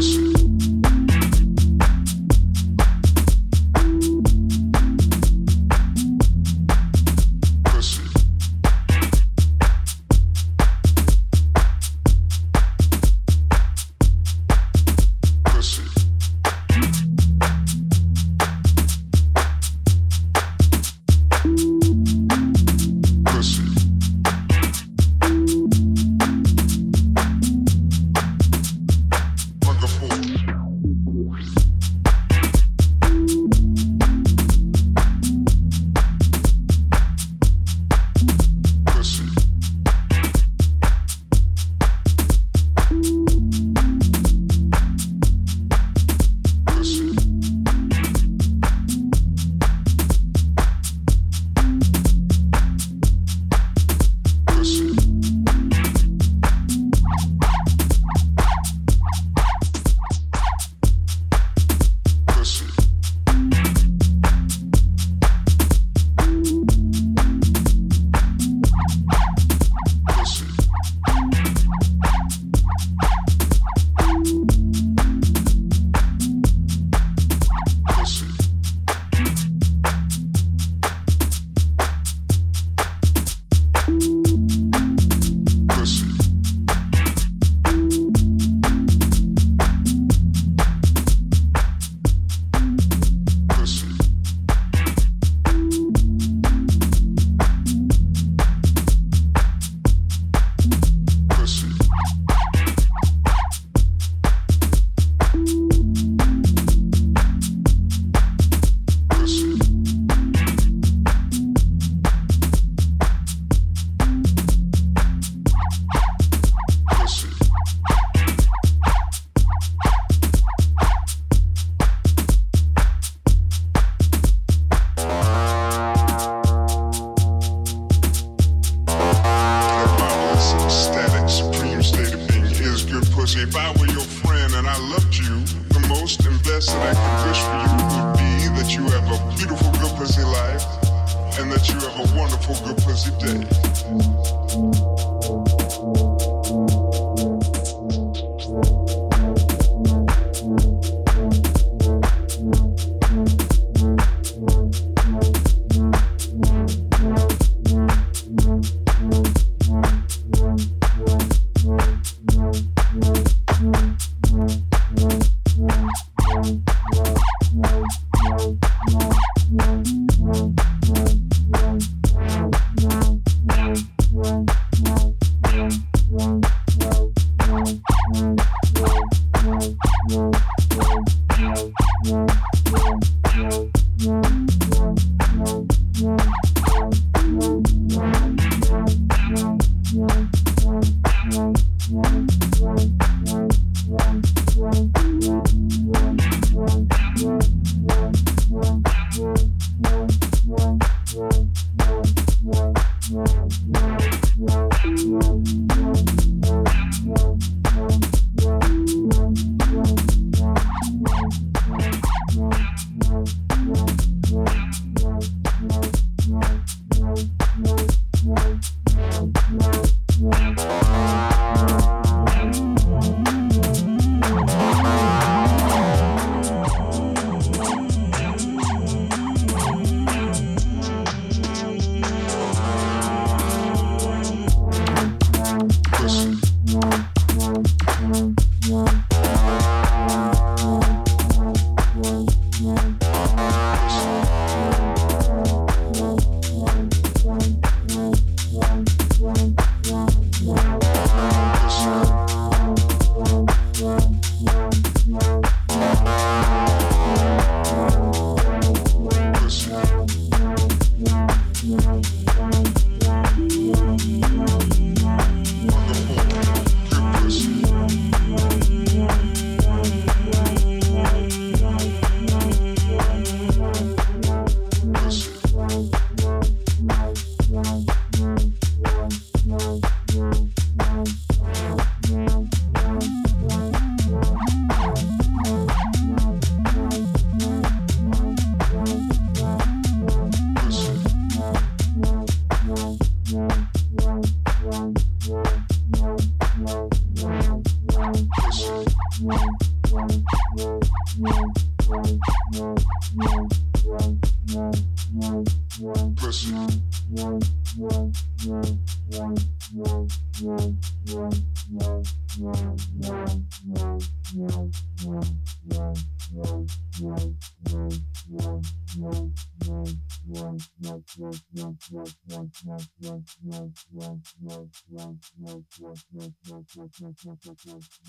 Acid.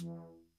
Yeah.